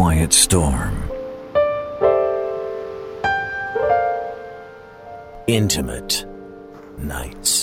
Quiet storm. Intimate nights.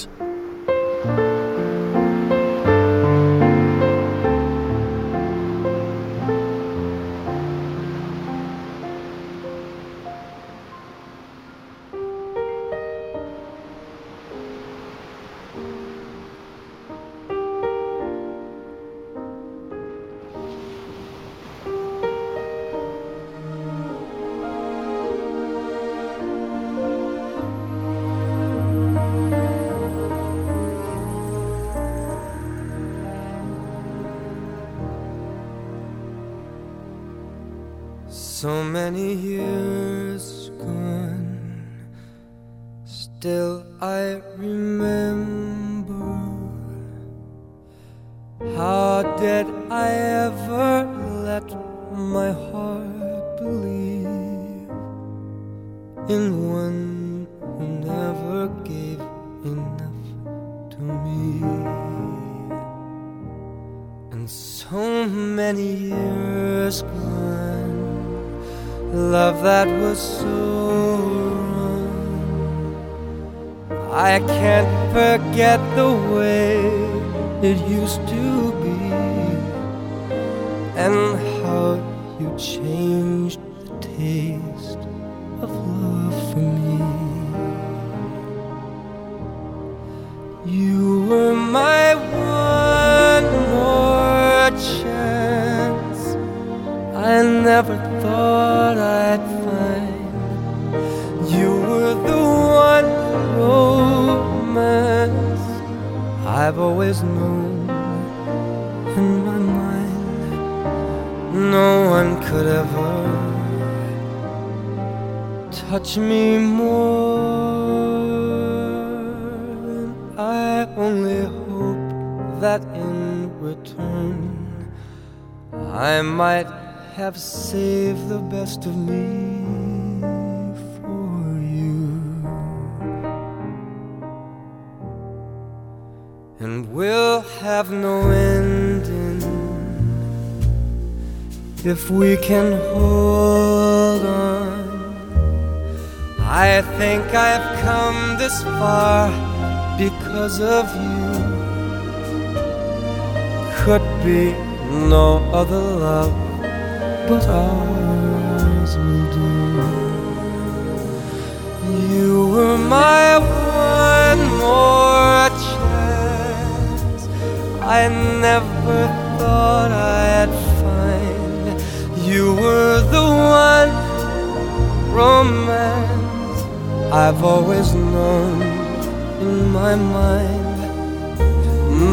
In my mind.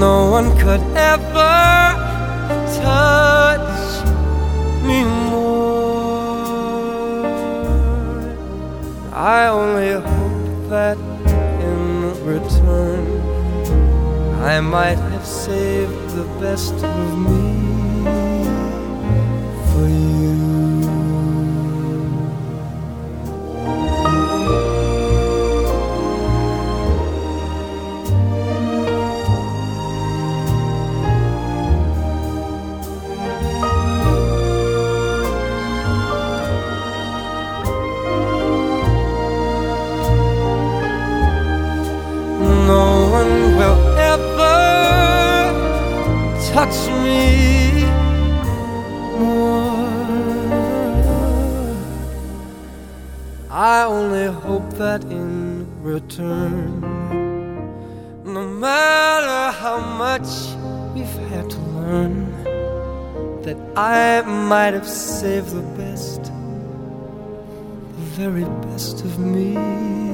No one could ever touch me more. I only hope that in return I might have saved the best of me for you. Touch me more. I only hope that in return, no matter how much we've had to learn, that I might have saved the best, the very best of me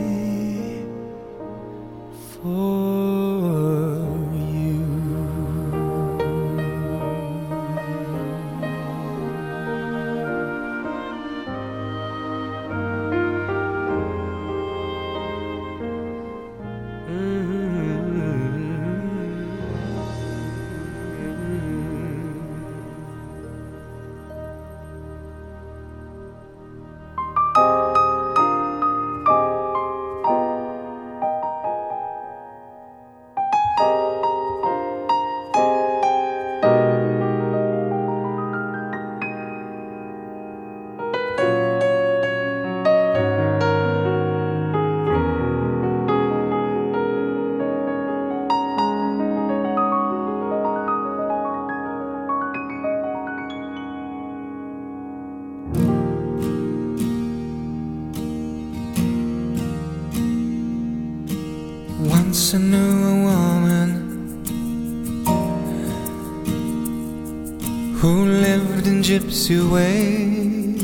ways,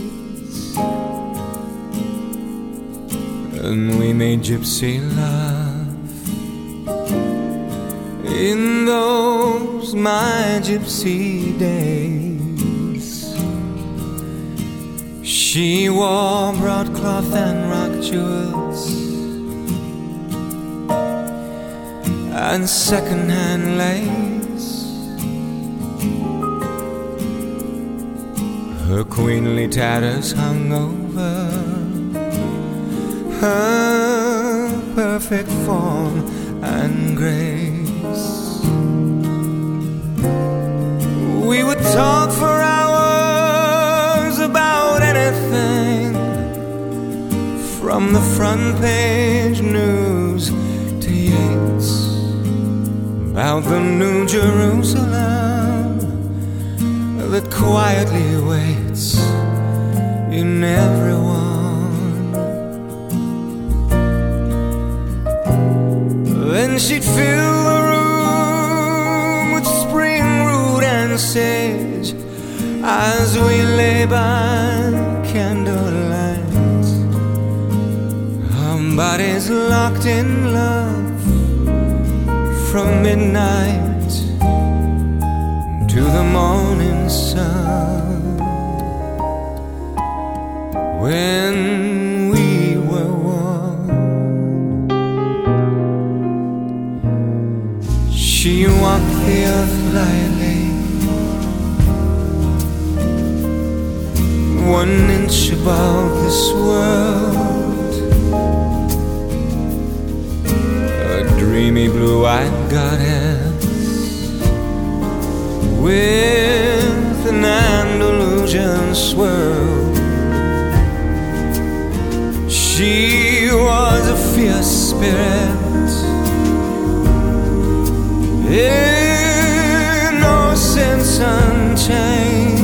and we made gypsy love in those my gypsy days. She wore broadcloth and rock jewels and second-hand lace. Her queenly tatters hung over her perfect form and grace. We would talk for hours about anything from the front page news to Yeats about the New Jerusalem that quietly waits in everyone. Then she'd fill the room with spring root and sage as we lay by candlelight. Our bodies locked in love from midnight to the morning sun. When we were one, she walked the earth lightly, one inch above this world. A dreamy blue-eyed goddess with an Andalusian swirl. She was a fierce spirit, innocence unchained.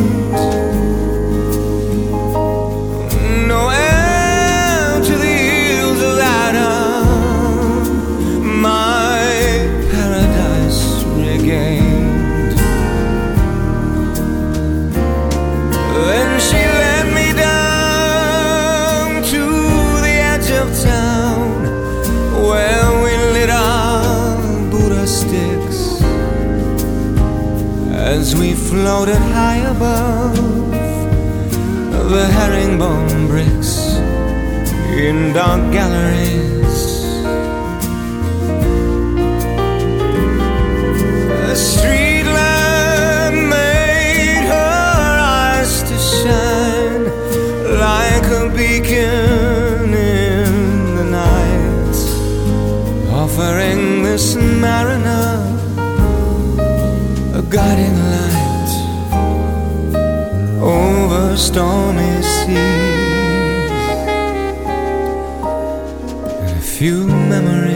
Floated high above the herringbone bricks in dark galleries. Stormy seas and a few memories.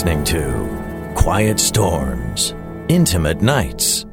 Listening to QuietStorm's, Intimate Nights.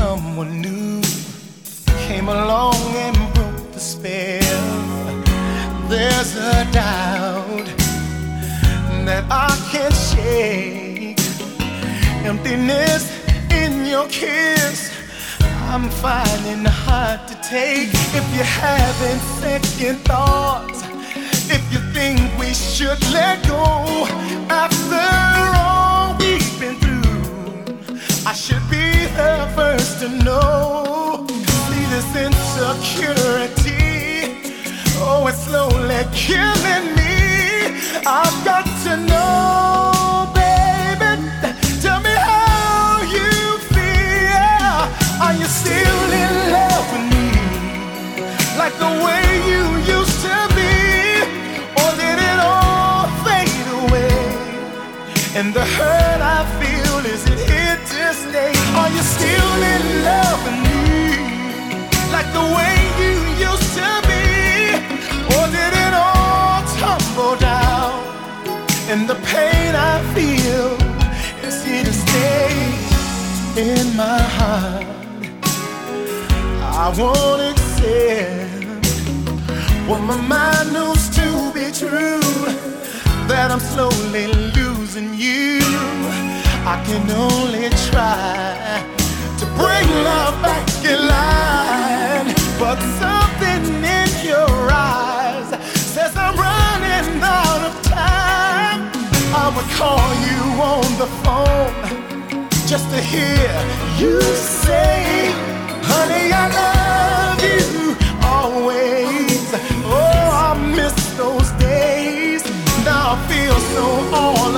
Someone new came along and broke the spell. There's a doubt that I can't shake. Emptiness in your kiss, I'm finding hard to take. If you're having second thoughts, if you think we should let go after all I should be the first to know. See this insecurity, oh, it's slowly killing me. I've got to know, baby. Tell me how you feel. Are you still in love with me? Like the way you used to be? Or did it all fade away? And the hurt I And the pain I feel is here to stay in my heart. I won't accept what my mind knows to be true. That I'm slowly losing you. I can only try to bring love back in line. But something in your eyes says I'm running out of time. I would call you on the phone just to hear you say, honey, I love you always. Oh, I miss those days. Now I feel so all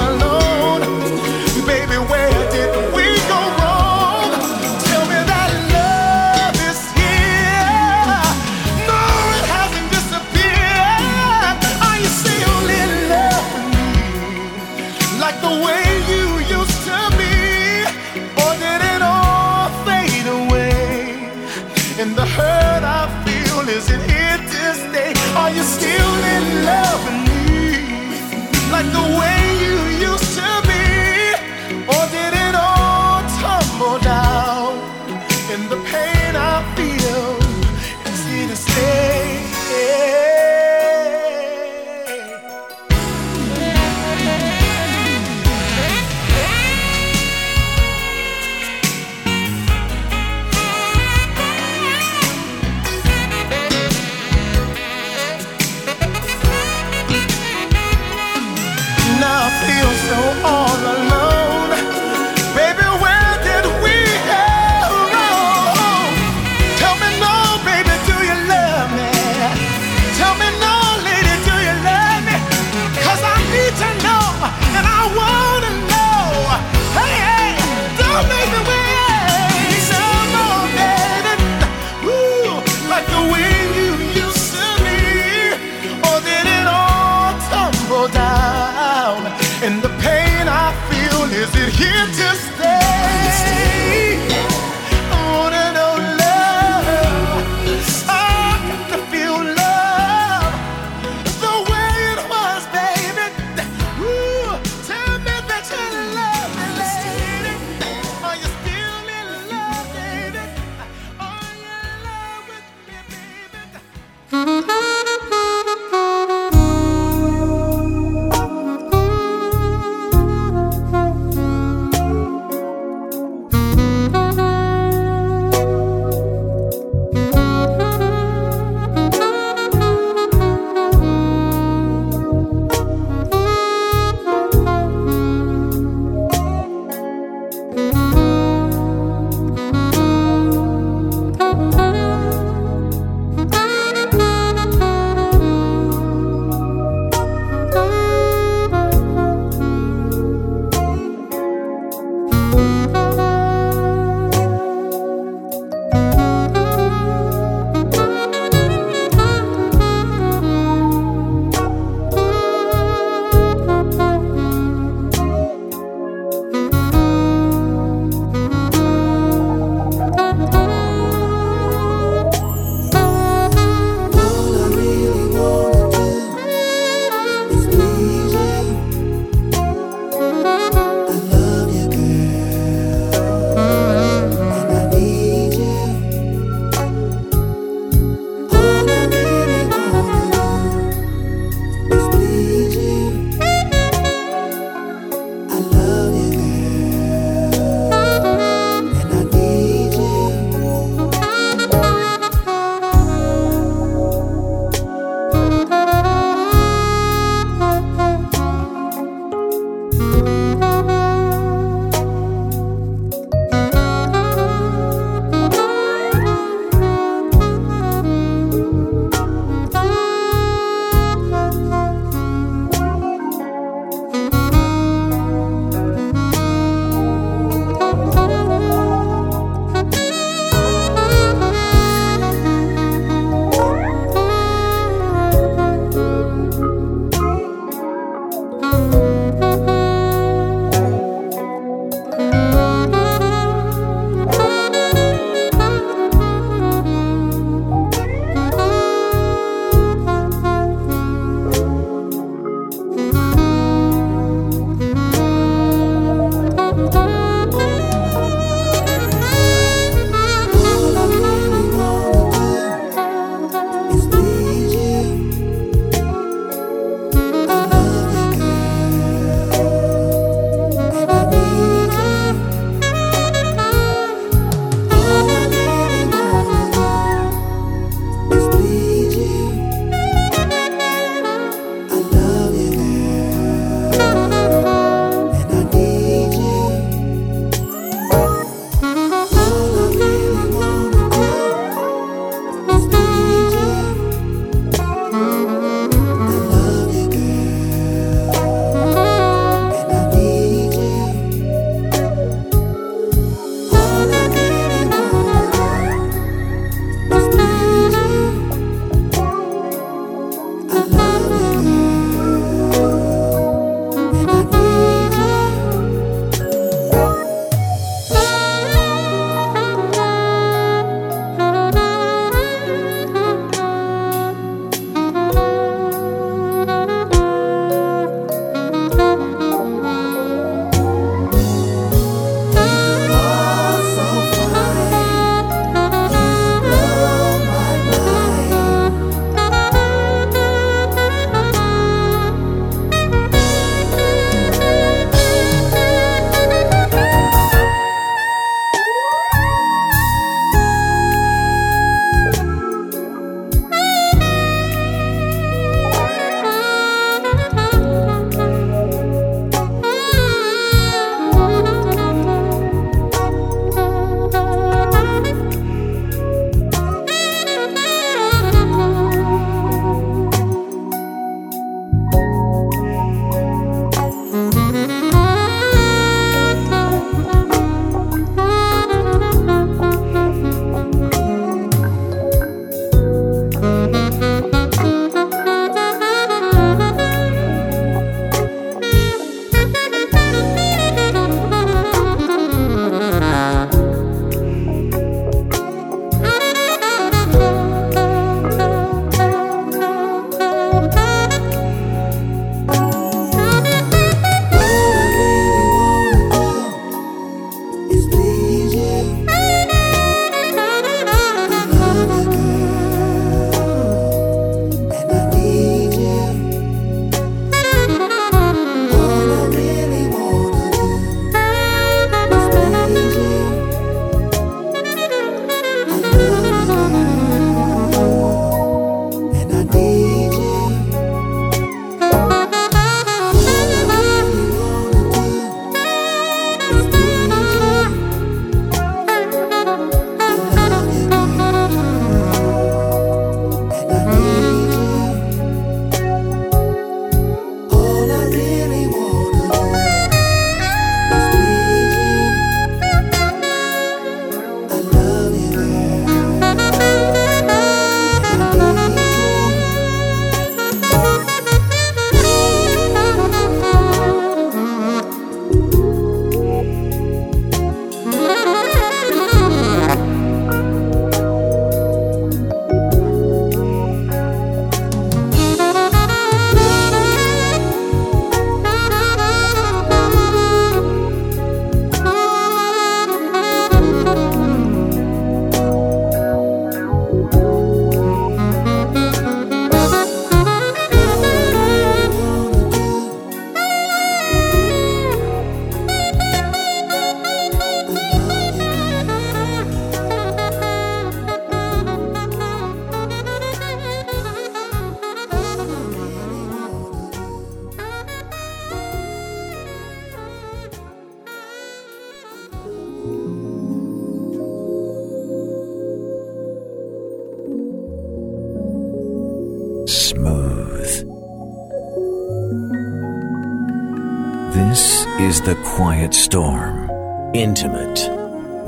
The QuietStorm. Intimate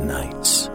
Nights.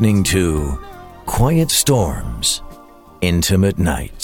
Listening to QuietStorm's, Intimate Nights.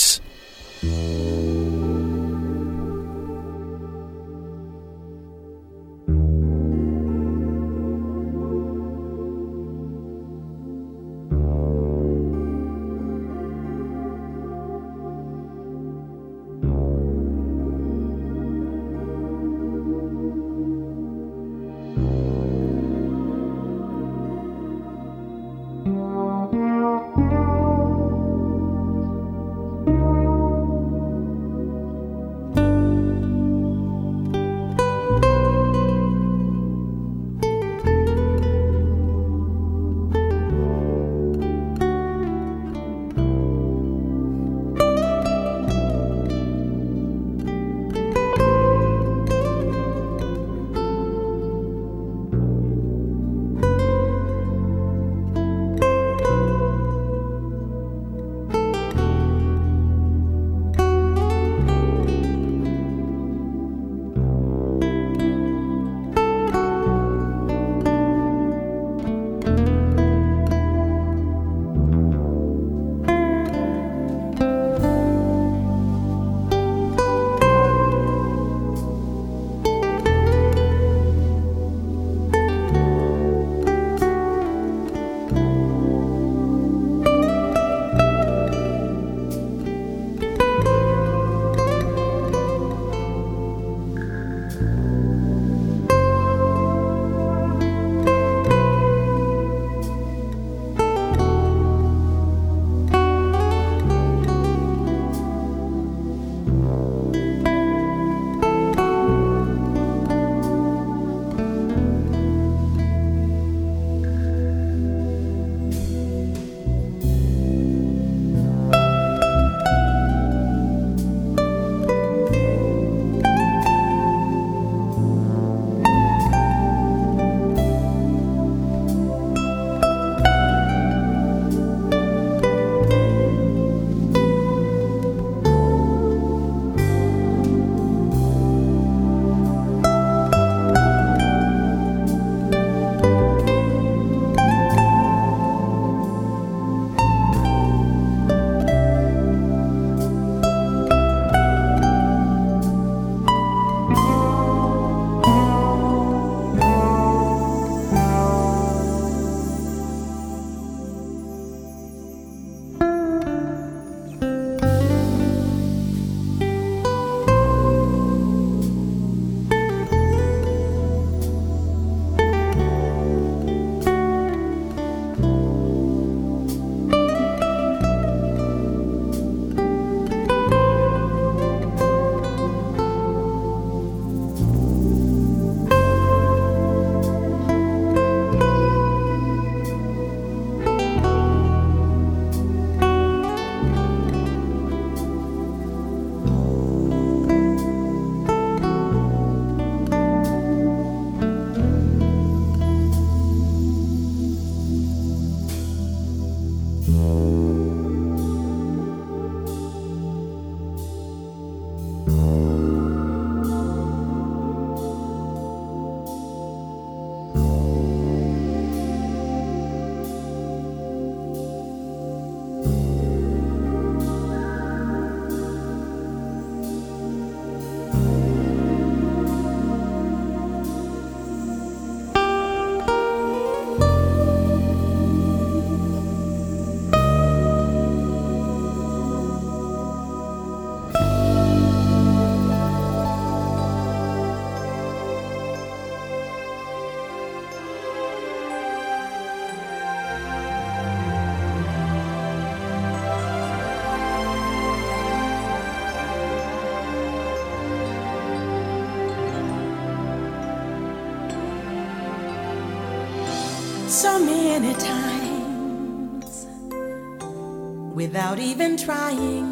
Without even trying.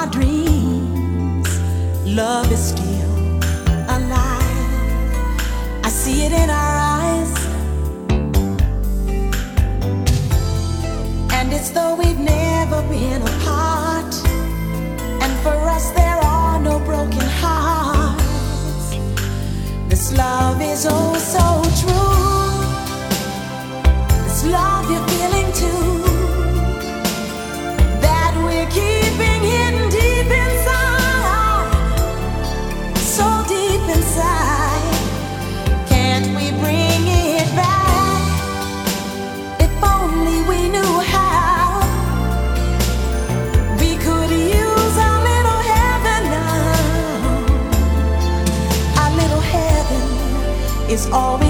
our dreams, love is still alive. I see it in our eyes. And it's though we've never been apart. And for us, there are no broken hearts. This love is oh so true. This love you're feeling too. always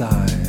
side.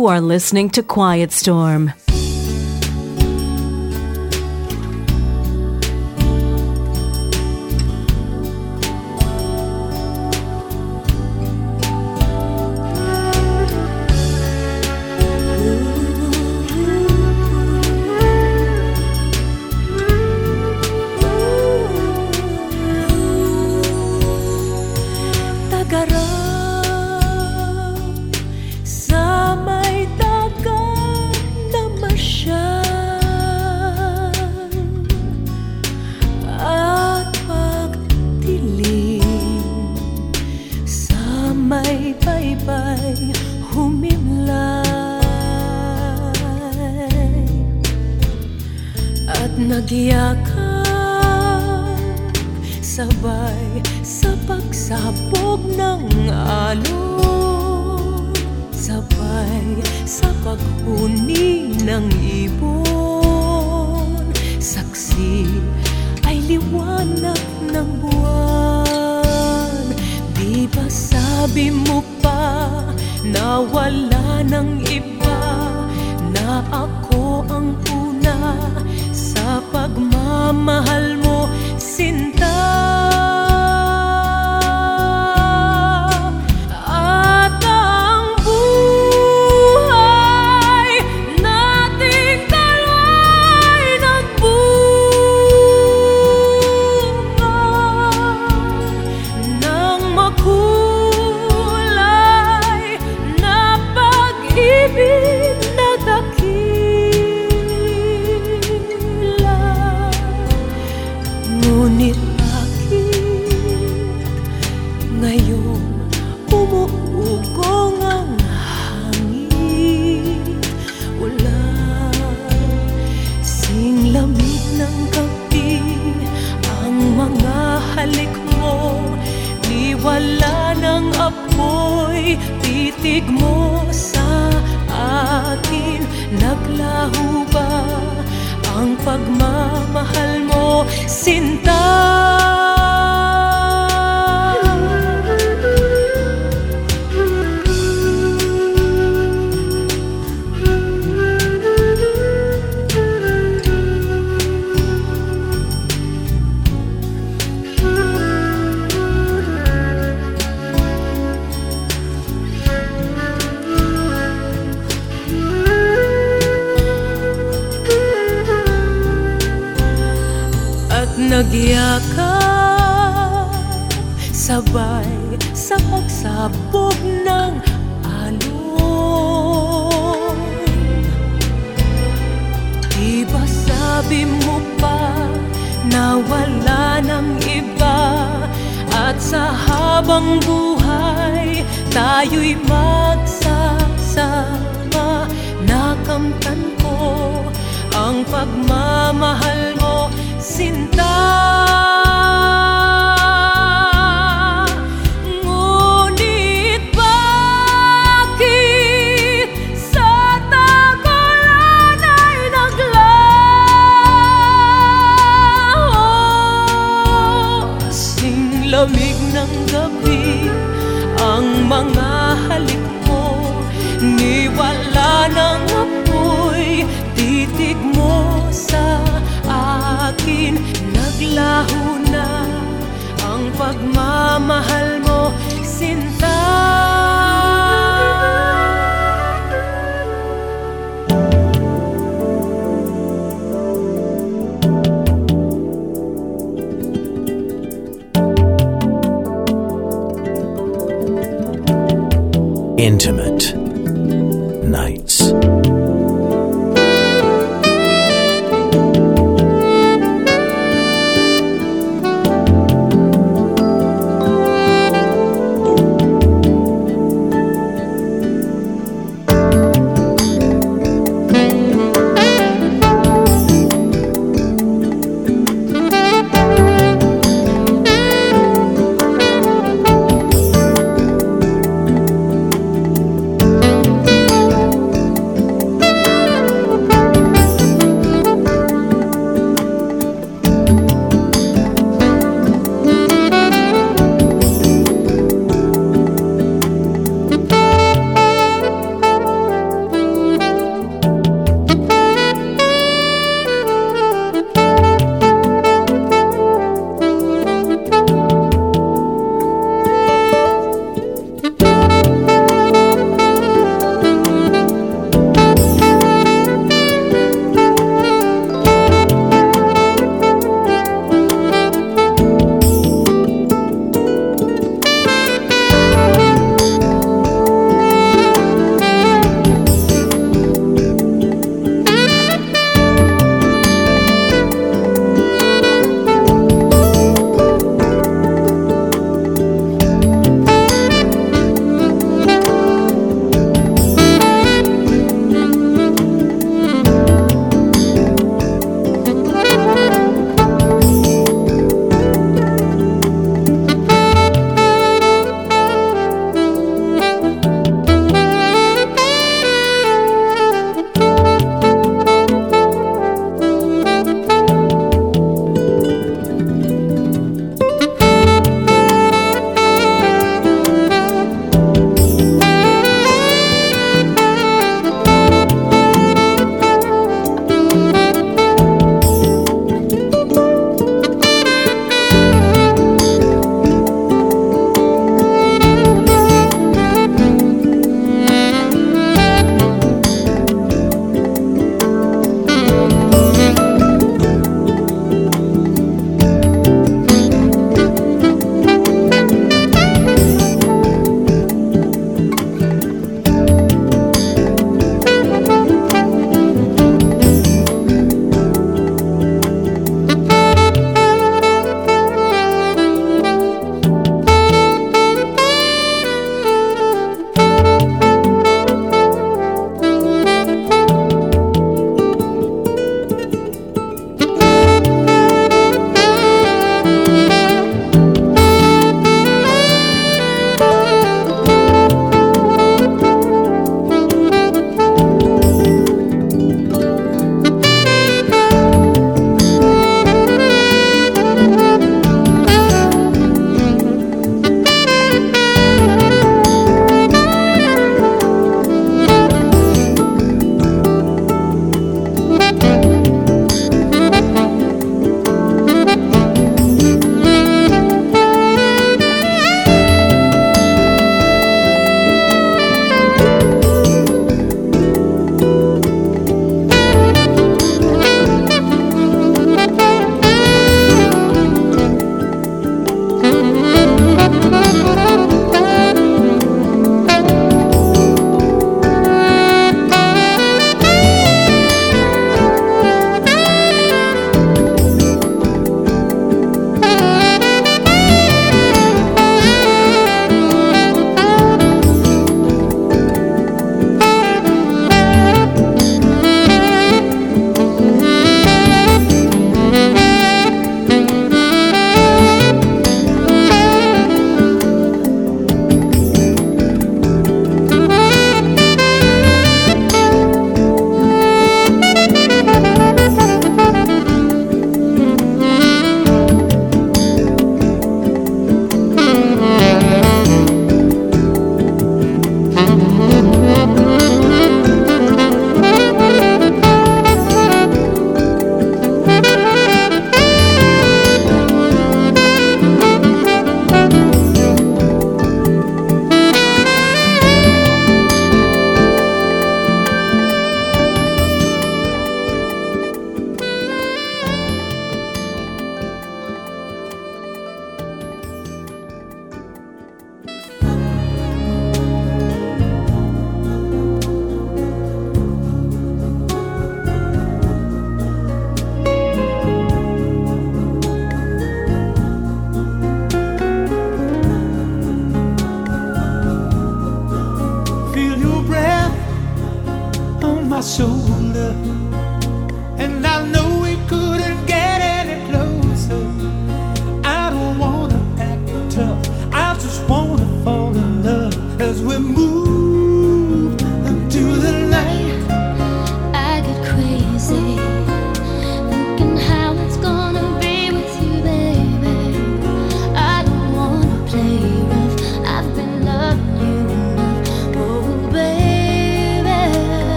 You are listening to QuietStorm. Sabi mo pa na wala ng iba? At sa habang buhay tayo'y magsasama. Nakamtan ko ang pagmamahal mo sinta pagmamahal mo, Sinta Intimate